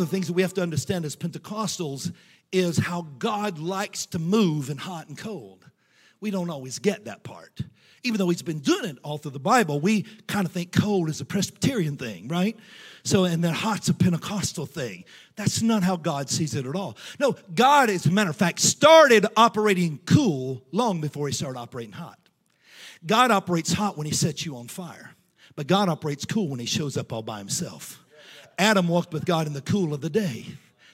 of the things that we have to understand as Pentecostals is how God likes to move in hot and cold. We don't always get that part. Even though he's been doing it all through the Bible, we kind of think cold is a Presbyterian thing, right? So, and then hot's a Pentecostal thing. That's not how God sees it at all. No, God, as a matter of fact, started operating cool long before he started operating hot. God operates hot when he sets you on fire, but God operates cool when he shows up all by himself. Adam walked with God in the cool of the day.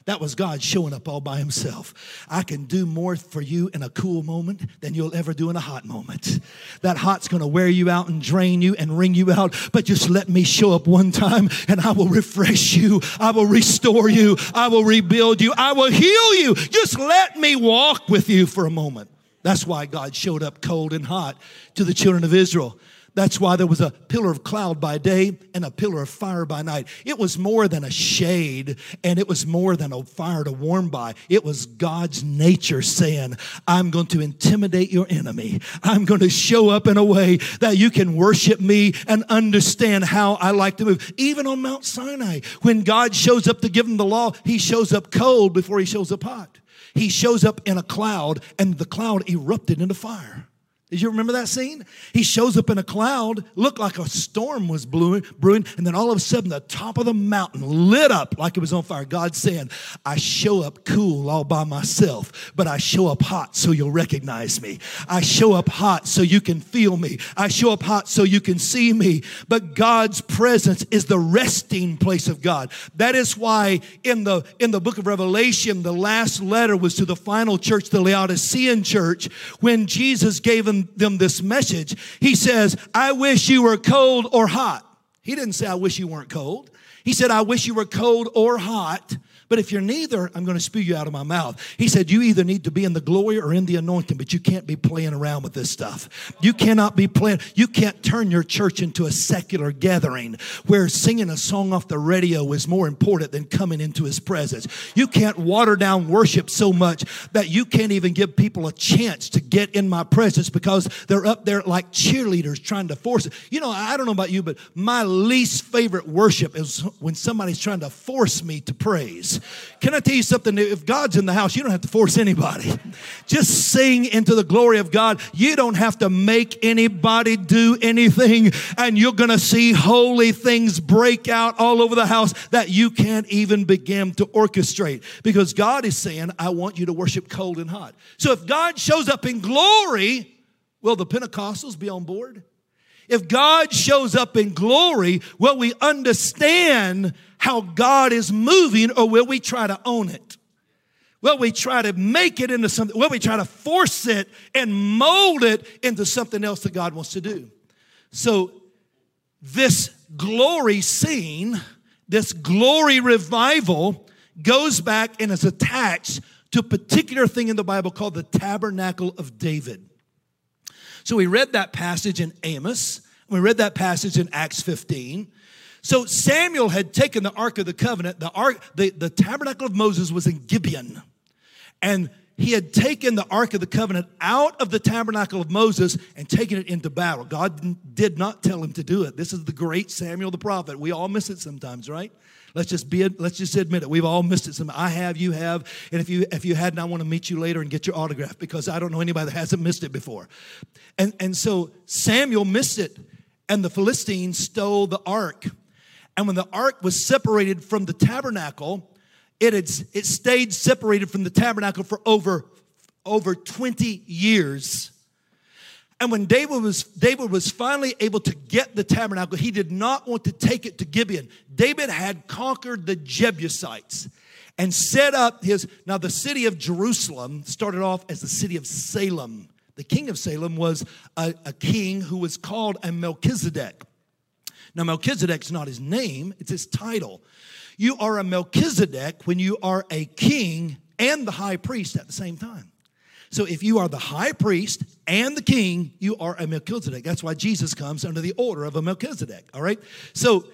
That was God showing up all by himself. I can do more for you in a cool moment than you'll ever do in a hot moment. That hot's gonna wear you out and drain you and wring you out, but just let me show up one time and I will refresh you. I will restore you. I will rebuild you. I will heal you. Just let me walk with you for a moment. That's why God showed up cold and hot to the children of Israel. That's why there was a pillar of cloud by day and a pillar of fire by night. It was more than a shade and it was more than a fire to warm by. It was God's nature saying, I'm going to intimidate your enemy. I'm going to show up in a way that you can worship me and understand how I like to move. Even on Mount Sinai, when God shows up to give them the law, he shows up cold before he shows up hot. He shows up in a cloud and the cloud erupted into fire. Did you remember that scene? He shows up in a cloud, looked like a storm was brewing, brewing, and then all of a sudden the top of the mountain lit up like it was on fire. God saying, I show up cool all by myself, but I show up hot so you'll recognize me. I show up hot so you can feel me. I show up hot so you can see me. But God's presence is the resting place of God. That is why in the in the book of Revelation, the last letter was to the final church, the Laodicean church, when Jesus gave them them this message, he says, I wish you were cold or hot. He didn't say, I wish you weren't cold. He said, I wish you were cold or hot. But if you're neither, I'm going to spew you out of my mouth. He said, You either need to be in the glory or in the anointing, but you can't be playing around with this stuff. You cannot be playing, you can't turn your church into a secular gathering where singing a song off the radio is more important than coming into his presence. You can't water down worship so much that you can't even give people a chance to get in my presence because they're up there like cheerleaders trying to force it. You know, I don't know about you, but my least favorite worship is when somebody's trying to force me to praise. Can I tell you something? If God's in the house, you don't have to force anybody. Just sing into the glory of God. You don't have to make anybody do anything, and you're going to see holy things break out all over the house that you can't even begin to orchestrate because God is saying, I want you to worship cold and hot. So if God shows up in glory, will the Pentecostals be on board? If God shows up in glory, will we understand how God is moving or will we try to own it? Will we try to make it into something? Will we try to force it and mold it into something else that God wants to do? So, this glory scene, this glory revival, goes back and is attached to a particular thing in the Bible called the tabernacle of David. So, we read that passage in Amos, we read that passage in Acts 15. So Samuel had taken the Ark of the Covenant. The Ark, the, the tabernacle of Moses was in Gibeon. And he had taken the Ark of the Covenant out of the tabernacle of Moses and taken it into battle. God did not tell him to do it. This is the great Samuel the prophet. We all miss it sometimes, right? Let's just be let's just admit it. We've all missed it. Some I have, you have, and if you if you hadn't, I want to meet you later and get your autograph because I don't know anybody that hasn't missed it before. And and so Samuel missed it, and the Philistines stole the ark. And when the ark was separated from the tabernacle, it, had, it stayed separated from the tabernacle for over, over 20 years. And when David was, David was finally able to get the tabernacle, he did not want to take it to Gibeon. David had conquered the Jebusites and set up his. Now, the city of Jerusalem started off as the city of Salem. The king of Salem was a, a king who was called a Melchizedek. Now, Melchizedek's not his name, it's his title. You are a Melchizedek when you are a king and the high priest at the same time. So if you are the high priest and the king, you are a Melchizedek. That's why Jesus comes under the order of a Melchizedek, all right? So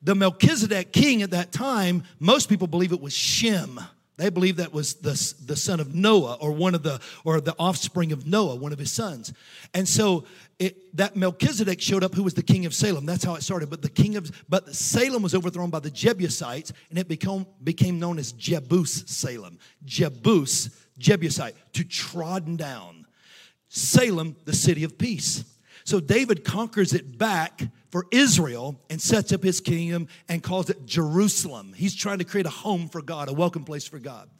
the Melchizedek king at that time, most people believe it was Shem They believe that was the, the son of Noah or one of the or the offspring of Noah, one of his sons. And so it, that Melchizedek showed up, who was the king of Salem. That's how it started. But the king of but Salem was overthrown by the Jebusites, and it became became known as Jebus Salem. Jebus, Jebusite, to trodden down. Salem, the city of peace. So David conquers it back for Israel and sets up his kingdom and calls it Jerusalem. He's trying to create a home for God, a welcome place for God.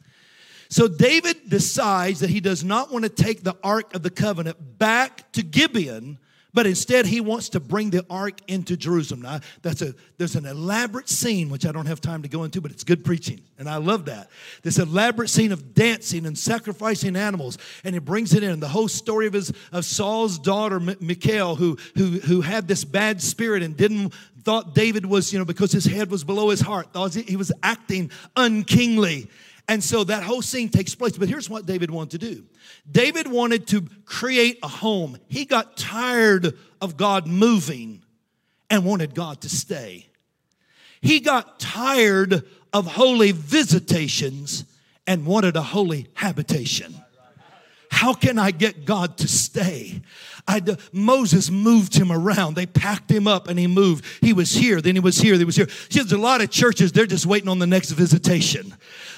So David decides that he does not want to take the Ark of the Covenant back to Gibeon, but instead he wants to bring the ark into Jerusalem. Now, that's a there's an elaborate scene which I don't have time to go into, but it's good preaching, and I love that. This elaborate scene of dancing and sacrificing animals, and he brings it in. The whole story of his of Saul's daughter Michal, who who who had this bad spirit and didn't thought David was you know because his head was below his heart, thought he was acting unkingly. And so that whole scene takes place. But here's what David wanted to do David wanted to create a home. He got tired of God moving and wanted God to stay. He got tired of holy visitations and wanted a holy habitation. How can I get God to stay? I, Moses moved him around. They packed him up and he moved. He was here, then he was here, he was here. See, there's a lot of churches, they're just waiting on the next visitation.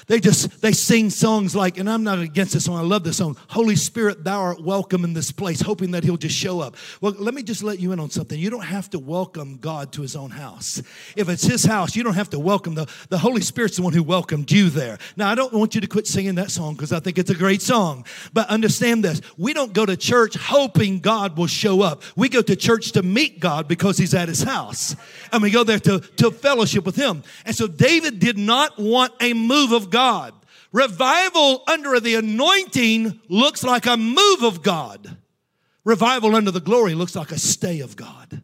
They just, they sing songs like, and I'm not against this song, I love this song, Holy Spirit, thou art welcome in this place, hoping that he'll just show up. Well, let me just let you in on something. You don't have to welcome God to his own house. If it's his house, you don't have to welcome the, the Holy Spirit's the one who welcomed you there. Now, I don't want you to quit singing that song because I think it's a great song. But understand this we don't go to church hoping God will show up. We go to church to meet God because he's at his house. And we go there to, to fellowship with him. And so David did not want a move of God. Revival under the anointing looks like a move of God. Revival under the glory looks like a stay of God.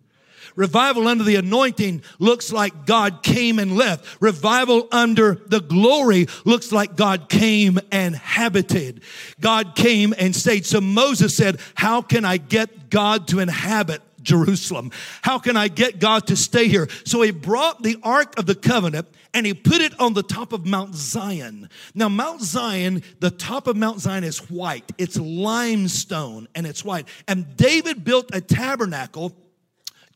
Revival under the anointing looks like God came and left. Revival under the glory looks like God came and habited. God came and stayed. So Moses said, How can I get God to inhabit Jerusalem? How can I get God to stay here? So he brought the Ark of the Covenant and he put it on the top of Mount Zion. Now, Mount Zion, the top of Mount Zion is white, it's limestone and it's white. And David built a tabernacle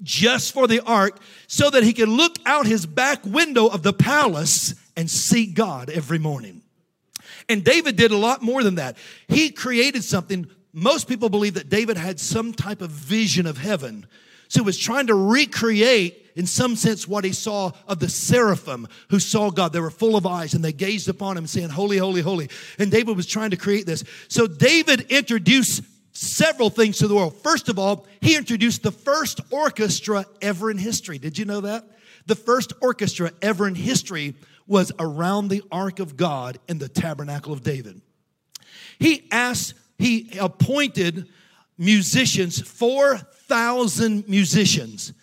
just for the ark so that he could look out his back window of the palace and see God every morning. And David did a lot more than that. He created something most people believe that David had some type of vision of heaven. So he was trying to recreate, in some sense, what he saw of the seraphim who saw God. They were full of eyes and they gazed upon him, saying, Holy, holy, holy. And David was trying to create this. So David introduced several things to the world. First of all, he introduced the first orchestra ever in history. Did you know that? The first orchestra ever in history was around the ark of God in the tabernacle of David. He asked he appointed musicians, 4,000 musicians.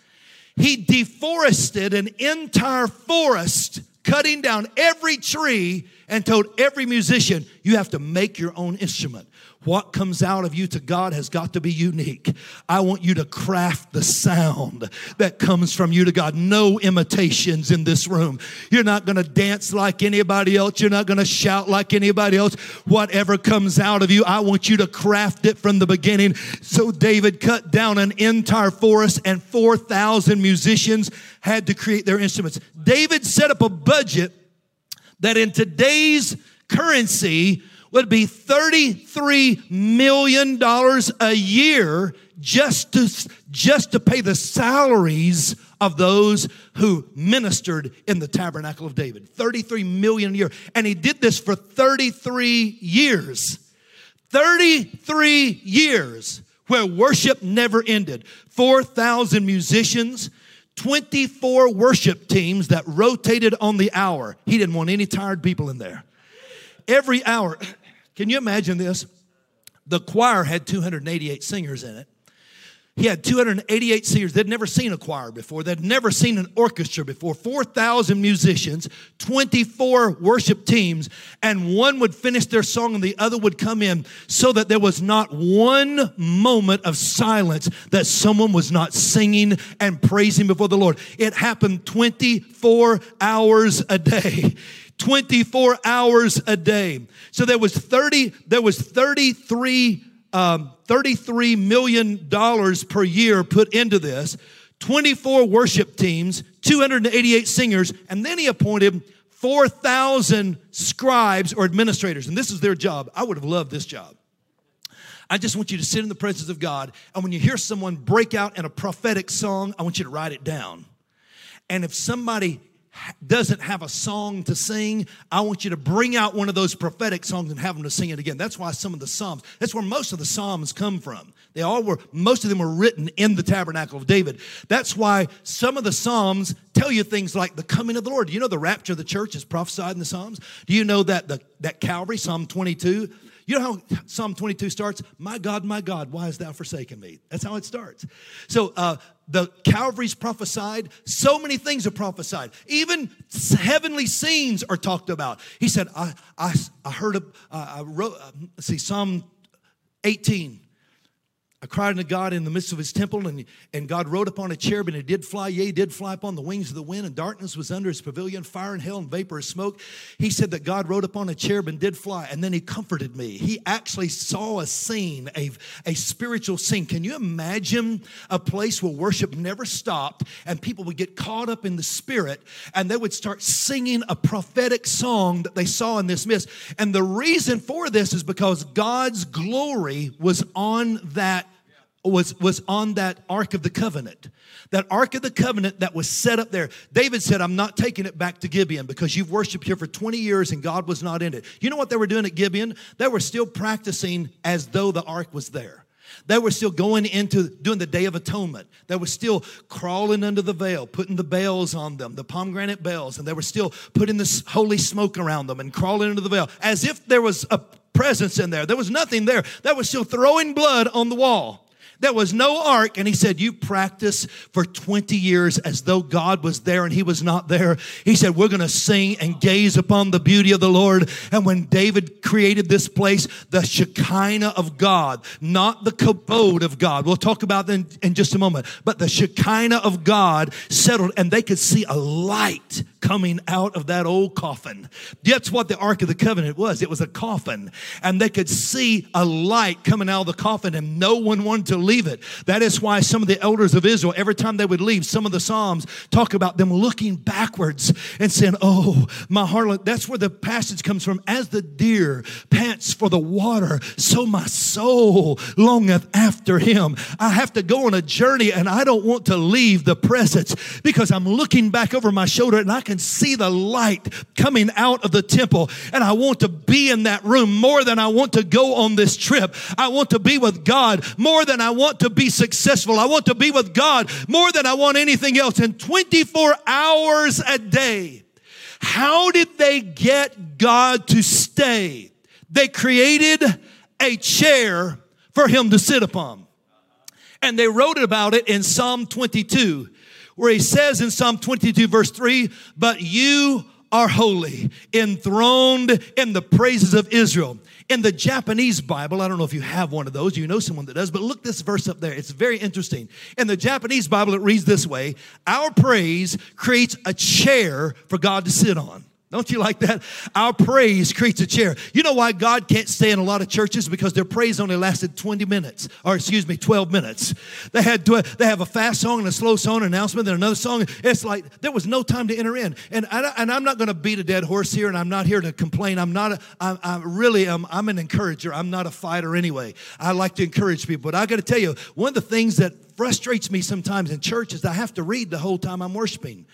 He deforested an entire forest, cutting down every tree, and told every musician, You have to make your own instrument. What comes out of you to God has got to be unique. I want you to craft the sound that comes from you to God. No imitations in this room. You're not going to dance like anybody else. You're not going to shout like anybody else. Whatever comes out of you, I want you to craft it from the beginning. So David cut down an entire forest and 4,000 musicians had to create their instruments. David set up a budget that in today's currency would be $33 million a year just to, just to pay the salaries of those who ministered in the tabernacle of David. 33 million a year. And he did this for 33 years. 33 years where worship never ended. 4,000 musicians, 24 worship teams that rotated on the hour. He didn't want any tired people in there. Every hour, can you imagine this? The choir had 288 singers in it. He had 288 singers. They'd never seen a choir before. They'd never seen an orchestra before. 4,000 musicians, 24 worship teams, and one would finish their song and the other would come in so that there was not one moment of silence that someone was not singing and praising before the Lord. It happened 24 hours a day. 24 hours a day. So there was 30, there was 33, um, 33 million dollars per year put into this, 24 worship teams, 288 singers, and then he appointed 4,000 scribes or administrators. And this is their job. I would have loved this job. I just want you to sit in the presence of God. And when you hear someone break out in a prophetic song, I want you to write it down. And if somebody doesn't have a song to sing, I want you to bring out one of those prophetic songs and have them to sing it again. That's why some of the Psalms, that's where most of the Psalms come from. They all were, most of them were written in the tabernacle of David. That's why some of the Psalms tell you things like the coming of the Lord. Do you know the rapture of the church is prophesied in the Psalms? Do you know that the, that Calvary, Psalm 22, you know how Psalm 22 starts? My God, my God, why hast thou forsaken me? That's how it starts. So uh, the Calvary's prophesied. So many things are prophesied. Even heavenly scenes are talked about. He said, I, I, I heard, a, uh, I wrote, uh, see, Psalm 18. I cried unto God in the midst of his temple, and, and God rode upon a cherub, and it did fly, yea, did fly upon the wings of the wind, and darkness was under his pavilion, fire and hell and vapor of smoke. He said that God rode upon a cherub and did fly, and then he comforted me. He actually saw a scene, a, a spiritual scene. Can you imagine a place where worship never stopped, and people would get caught up in the spirit, and they would start singing a prophetic song that they saw in this mist? And the reason for this is because God's glory was on that was, was on that Ark of the Covenant. That Ark of the Covenant that was set up there. David said, I'm not taking it back to Gibeon because you've worshiped here for 20 years and God was not in it. You know what they were doing at Gibeon? They were still practicing as though the Ark was there. They were still going into doing the Day of Atonement. They were still crawling under the veil, putting the bells on them, the pomegranate bells, and they were still putting this holy smoke around them and crawling under the veil as if there was a presence in there. There was nothing there. They were still throwing blood on the wall. There was no ark. And he said, You practice for 20 years as though God was there and he was not there. He said, We're going to sing and gaze upon the beauty of the Lord. And when David created this place, the Shekinah of God, not the kabod of God, we'll talk about that in, in just a moment, but the Shekinah of God settled and they could see a light coming out of that old coffin. That's what the Ark of the Covenant was. It was a coffin. And they could see a light coming out of the coffin, and no one wanted to leave it. That is why some of the elders of Israel, every time they would leave, some of the Psalms talk about them looking backwards and saying, Oh, my heart. That's where the passage comes from. As the deer pants for the water, so my soul longeth after him. I have to go on a journey, and I don't want to leave the presence because I'm looking back over my shoulder and I can can see the light coming out of the temple. And I want to be in that room more than I want to go on this trip. I want to be with God more than I want to be successful. I want to be with God more than I want anything else. In 24 hours a day. How did they get God to stay? They created a chair for him to sit upon. And they wrote about it in Psalm 22 where he says in Psalm 22, verse 3, But you are holy, enthroned in the praises of Israel. In the Japanese Bible, I don't know if you have one of those, you know someone that does, but look this verse up there. It's very interesting. In the Japanese Bible, it reads this way Our praise creates a chair for God to sit on. Don't you like that? Our praise creates a chair. You know why God can't stay in a lot of churches? Because their praise only lasted 20 minutes, or excuse me, 12 minutes. They had they have a fast song and a slow song announcement, then another song. It's like there was no time to enter in. And I, and I'm not going to beat a dead horse here, and I'm not here to complain. I'm not. A, I, I really am. I'm an encourager. I'm not a fighter anyway. I like to encourage people, but I got to tell you, one of the things that frustrates me sometimes in church is I have to read the whole time I'm worshiping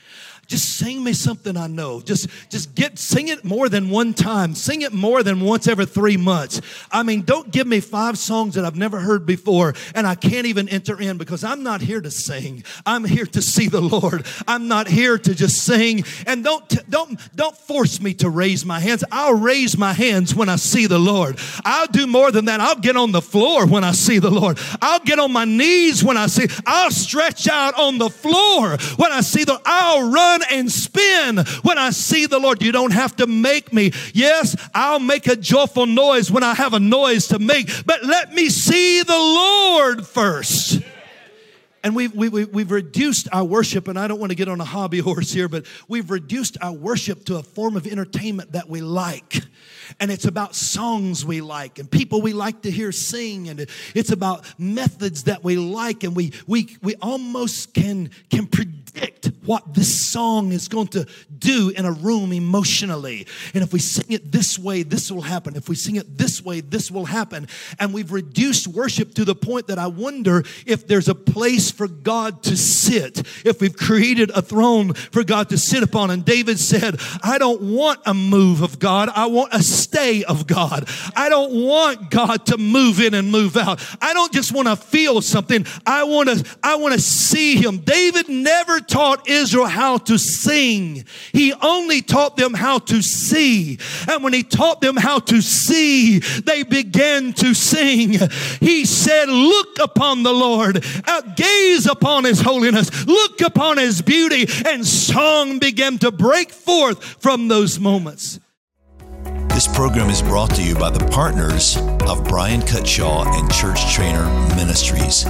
just sing me something I know. Just, just get, sing it more than one time. Sing it more than once every three months. I mean, don't give me five songs that I've never heard before and I can't even enter in because I'm not here to sing. I'm here to see the Lord. I'm not here to just sing. And don't, don't, don't force me to raise my hands. I'll raise my hands when I see the Lord. I'll do more than that. I'll get on the floor when I see the Lord. I'll get on my knees when I see. I'll stretch out on the floor when I see the. I'll run run and spin when I see the Lord. You don't have to make me. Yes, I'll make a joyful noise when I have a noise to make, but let me see the Lord first. And we've, we, we, we've reduced our worship, and I don't want to get on a hobby horse here, but we've reduced our worship to a form of entertainment that we like. And it's about songs we like and people we like to hear sing. And it's about methods that we like. And we, we, we almost can, can predict what this song is going to do in a room emotionally. And if we sing it this way, this will happen. If we sing it this way, this will happen. And we've reduced worship to the point that I wonder if there's a place for God to sit, if we've created a throne for God to sit upon. And David said, I don't want a move of God, I want a stay of God. I don't want God to move in and move out. I don't just want to feel something. I want to I want to see him. David never taught Israel how to sing. He only taught them how to see. And when he taught them how to see, they began to sing. He said, "Look upon the Lord. Uh, gaze upon his holiness. Look upon his beauty." And song began to break forth from those moments. This program is brought to you by the partners of Brian Cutshaw and Church Trainer Ministries.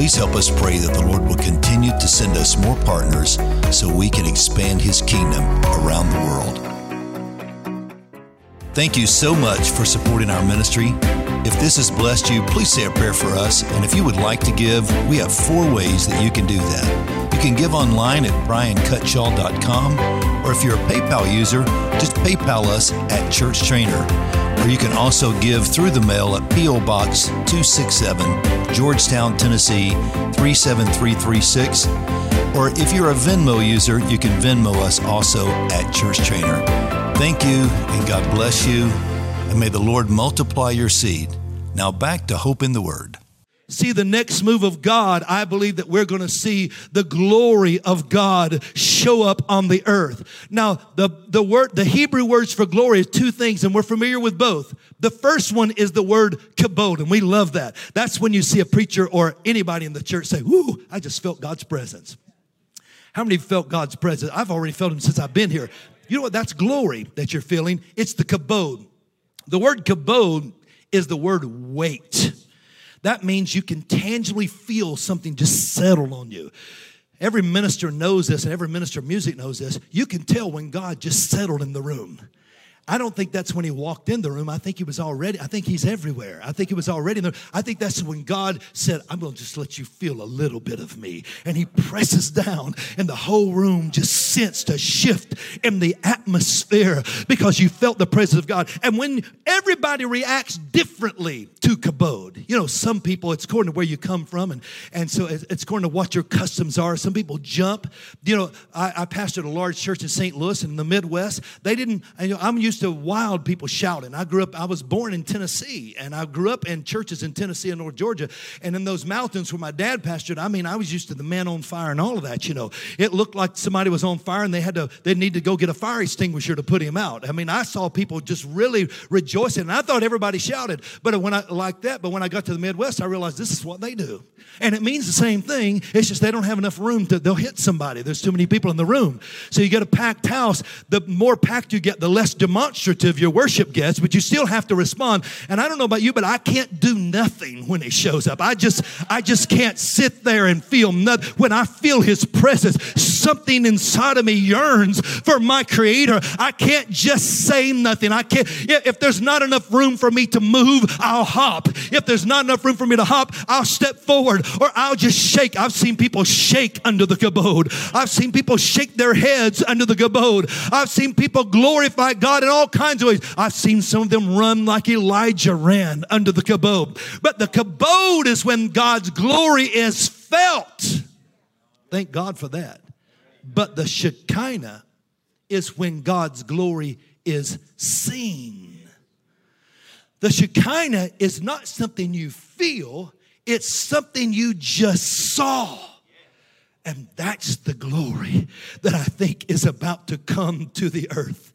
Please help us pray that the Lord will continue to send us more partners so we can expand His kingdom around the world. Thank you so much for supporting our ministry. If this has blessed you, please say a prayer for us. And if you would like to give, we have four ways that you can do that. You can give online at briancutshaw.com, or if you're a PayPal user, just PayPal us at Church Trainer. Or you can also give through the mail at P.O. Box 267, Georgetown, Tennessee 37336. Or if you're a Venmo user, you can Venmo us also at Church Trainer. Thank you, and God bless you, and may the Lord multiply your seed. Now back to Hope in the Word see the next move of God, I believe that we're going to see the glory of God show up on the earth. Now, the, the word, the Hebrew words for glory is two things, and we're familiar with both. The first one is the word kabod, and we love that. That's when you see a preacher or anybody in the church say, Whoo, I just felt God's presence. How many felt God's presence? I've already felt him since I've been here. You know what? That's glory that you're feeling. It's the kabod. The word kabod is the word weight. That means you can tangibly feel something just settle on you. Every minister knows this, and every minister of music knows this. You can tell when God just settled in the room. I don't think that's when he walked in the room. I think he was already, I think he's everywhere. I think he was already in there. I think that's when God said, I'm going to just let you feel a little bit of me. And he presses down, and the whole room just sensed a shift in the atmosphere because you felt the presence of God. And when everybody reacts differently to kabod, you know, some people, it's according to where you come from, and, and so it's according to what your customs are. Some people jump. You know, I, I pastored a large church in St. Louis in the Midwest. They didn't, you know, I'm used to wild people shouting. I grew up, I was born in Tennessee, and I grew up in churches in Tennessee and North Georgia. And in those mountains where my dad pastored, I mean, I was used to the man on fire and all of that, you know. It looked like somebody was on fire and they had to, they need to go get a fire extinguisher to put him out. I mean, I saw people just really rejoicing, and I thought everybody shouted, but when I like that, but when I got to the Midwest, I realized this is what they do. And it means the same thing. It's just they don't have enough room to, they'll hit somebody. There's too many people in the room. So you get a packed house. The more packed you get, the less demonstrative your worship gets, but you still have to respond. And I don't know about you, but I can't do nothing when he shows up. I just, I just can't sit there and feel nothing. When I feel his presence, something inside of me yearns for my creator. I can't just say nothing. I can't, if there's not enough room for me to move, I'll hop. If there's not enough room for me to hop, I'll step forward or I'll just shake. I've seen people shake under the kabod. I've seen people shake their heads under the kabod. I've seen people glorify God all kinds of ways. I've seen some of them run like Elijah ran under the kabod. But the kabod is when God's glory is felt. Thank God for that. But the Shekinah is when God's glory is seen. The Shekinah is not something you feel, it's something you just saw. And that's the glory that I think is about to come to the earth.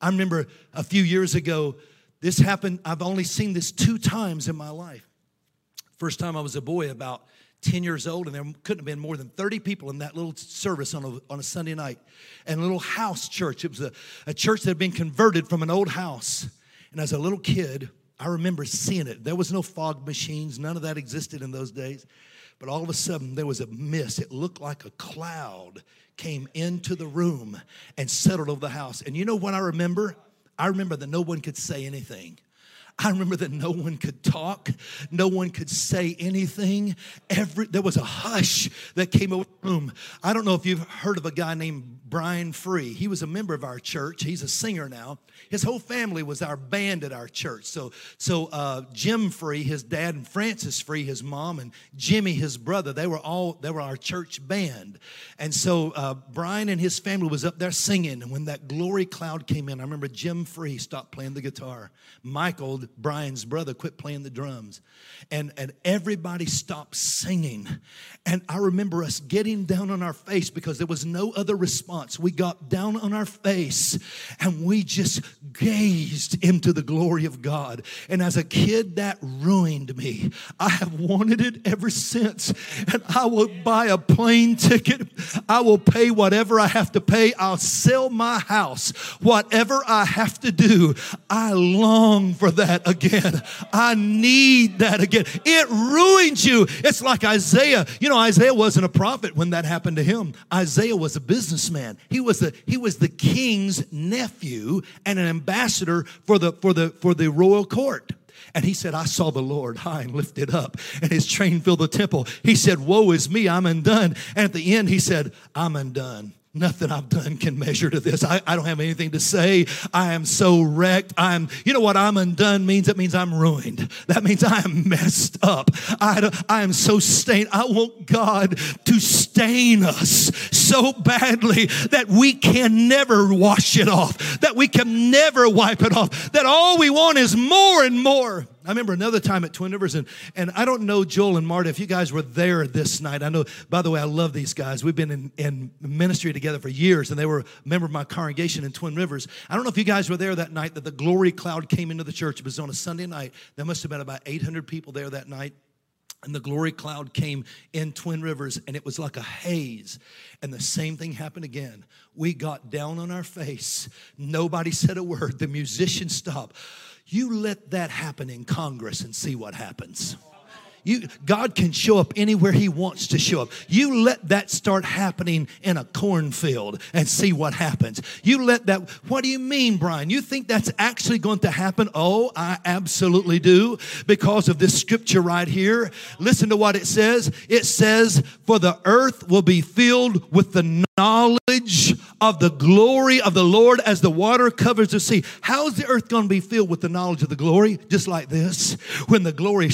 I remember a few years ago, this happened. I've only seen this two times in my life. First time I was a boy, about 10 years old, and there couldn't have been more than 30 people in that little service on a, on a Sunday night. And a little house church. It was a, a church that had been converted from an old house. And as a little kid, I remember seeing it. There was no fog machines, none of that existed in those days. But all of a sudden, there was a mist. It looked like a cloud came into the room and settled over the house. And you know what I remember? I remember that no one could say anything. I remember that no one could talk, no one could say anything. Every there was a hush that came over the room. I don't know if you've heard of a guy named Brian Free. He was a member of our church. He's a singer now. His whole family was our band at our church. So, so uh, Jim Free, his dad, and Francis Free, his mom, and Jimmy, his brother, they were all they were our church band. And so uh, Brian and his family was up there singing. And when that glory cloud came in, I remember Jim Free stopped playing the guitar. Michael, Brian's brother, quit playing the drums, and and everybody stopped singing. And I remember us getting down on our face because there was no other response response. We got down on our face and we just gazed into the glory of God. And as a kid, that ruined me. I have wanted it ever since. And I will buy a plane ticket. I will pay whatever I have to pay. I'll sell my house. Whatever I have to do, I long for that again. I need that again. It ruins you. It's like Isaiah. You know, Isaiah wasn't a prophet when that happened to him. Isaiah was a businessman. He was the, he was the king's nephew and an ambassador for the, for the, for the royal court. And he said, I saw the Lord high and lifted up, and his train filled the temple. He said, Woe is me, I'm undone. And at the end, he said, I'm undone. Nothing I've done can measure to this. I, I don't have anything to say. I am so wrecked. I'm, you know what I'm undone means? It means I'm ruined. That means I am messed up. I, I am so stained. I want God to stain us so badly that we can never wash it off, that we can never wipe it off, that all we want is more and more. I remember another time at Twin Rivers, and, and I don't know, Joel and Marta, if you guys were there this night. I know, by the way, I love these guys. We've been in, in ministry together for years, and they were a member of my congregation in Twin Rivers. I don't know if you guys were there that night that the glory cloud came into the church. It was on a Sunday night. There must have been about 800 people there that night. And the glory cloud came in Twin Rivers, and it was like a haze. And the same thing happened again. We got down on our face. Nobody said a word. The musicians stopped. You let that happen in Congress and see what happens. You, God can show up anywhere He wants to show up. You let that start happening in a cornfield and see what happens. You let that, what do you mean, Brian? You think that's actually going to happen? Oh, I absolutely do because of this scripture right here. Listen to what it says. It says, For the earth will be filled with the knowledge of the glory of the Lord as the water covers the sea. How is the earth going to be filled with the knowledge of the glory? Just like this. When the glory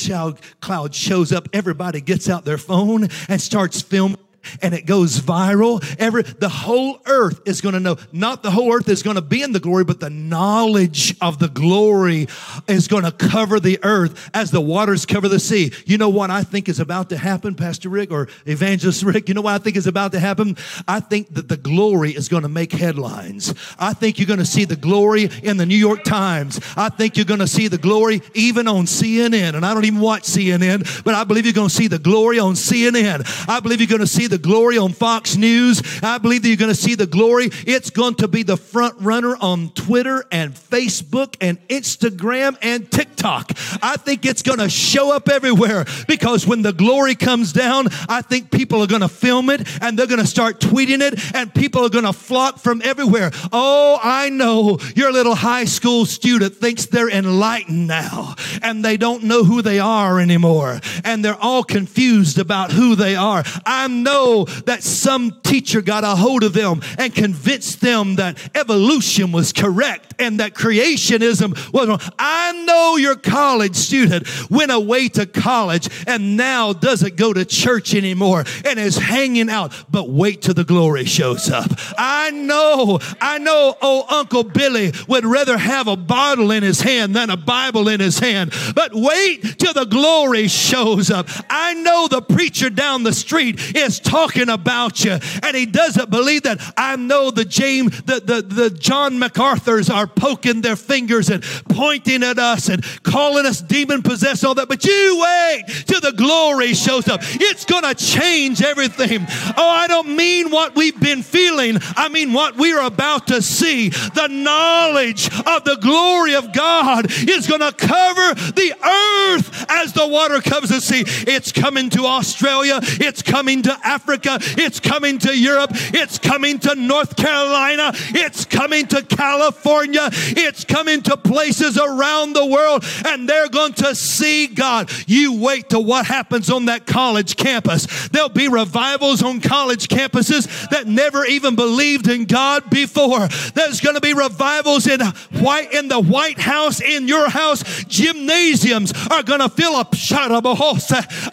cloud shows up, everybody gets out their phone and starts filming and it goes viral. Every the whole earth is going to know. Not the whole earth is going to be in the glory, but the knowledge of the glory is going to cover the earth as the waters cover the sea. You know what I think is about to happen, Pastor Rick or Evangelist Rick? You know what I think is about to happen? I think that the glory is going to make headlines. I think you're going to see the glory in the New York Times. I think you're going to see the glory even on CNN. And I don't even watch CNN, but I believe you're going to see the glory on CNN. I believe you're going to see the the glory on Fox News. I believe that you're going to see the glory. It's going to be the front runner on Twitter and Facebook and Instagram and TikTok. I think it's going to show up everywhere because when the glory comes down, I think people are going to film it and they're going to start tweeting it and people are going to flock from everywhere. Oh, I know your little high school student thinks they're enlightened now and they don't know who they are anymore and they're all confused about who they are. I know that some teacher got a hold of them and convinced them that evolution was correct and that creationism was wrong. I know your college student went away to college and now doesn't go to church anymore and is hanging out, but wait till the glory shows up. I know, I know, oh, Uncle Billy would rather have a bottle in his hand than a Bible in his hand, but wait till the glory shows up. I know the preacher down the street is talking talking about you. And he doesn't believe that. I know the James, the, the, the John MacArthur's are poking their fingers and pointing at us and calling us demon possessed, all that. But you wait till the glory shows up. It's going to change everything. Oh, I don't mean what we've been feeling, I mean what we're about to see. The knowledge of the glory of God is going to cover the earth as the water covers the sea. It's coming to Australia, it's coming to Africa, it's coming to Europe, it's coming to North Carolina, it's coming to California, it's coming to places around the world, and they're going to see God. You wait to what happens on that college campus. There'll be revivals on college campuses that never even believed in God before. There's going to be revivals in white in the White House, in your house. Gymnasiums are going to fill up.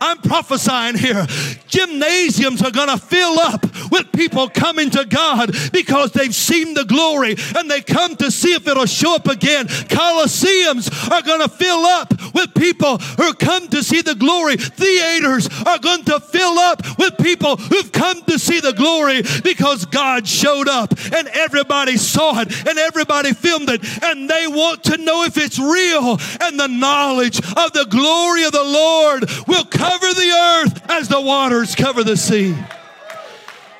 I'm prophesying here. Gymnasiums are going to fill up with people coming to God because they've seen the glory and they come to see if it'll show up again. Colosseums are going to fill up with people who come to see the glory. Theaters are going to fill up with people who've come to see the glory because God showed up and everybody saw it and everybody filmed it and they want to know if it's real. And the knowledge of the glory of the Lord will cover the earth as the waters cover the sea.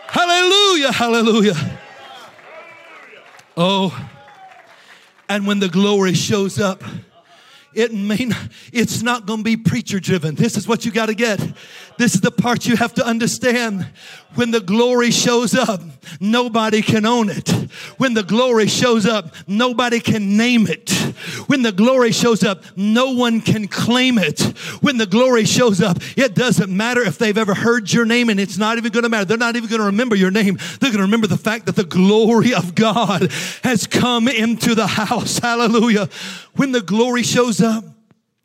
Hallelujah, hallelujah. Oh, and when the glory shows up, it may not, it's not going to be preacher driven. This is what you got to get. This is the part you have to understand. When the glory shows up, nobody can own it. When the glory shows up, nobody can name it. When the glory shows up, no one can claim it. When the glory shows up, it doesn't matter if they've ever heard your name and it's not even going to matter. They're not even going to remember your name. They're going to remember the fact that the glory of God has come into the house. Hallelujah. When the glory shows up,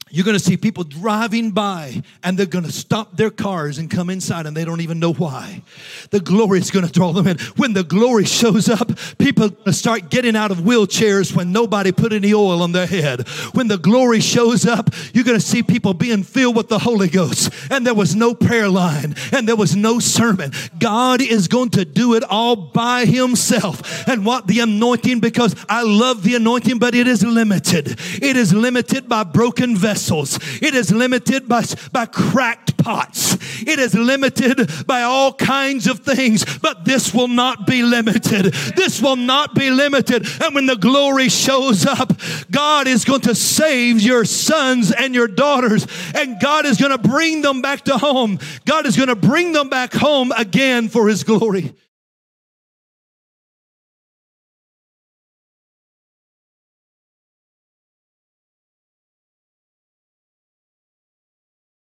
you're going to see people driving by and they're going to stop their cars and come inside and they don't even know why. The glory is going to draw them in. When the glory shows up, people start getting out of wheelchairs when nobody put any oil on their head. When the glory shows up, you're going to see people being filled with the Holy Ghost and there was no prayer line and there was no sermon. God is going to do it all by himself. And what the anointing, because I love the anointing, but it is limited. It is limited by broken vessels vessels. It is limited by, by cracked pots. It is limited by all kinds of things, but this will not be limited. This will not be limited. And when the glory shows up, God is going to save your sons and your daughters, and God is going to bring them back to home. God is going to bring them back home again for His glory.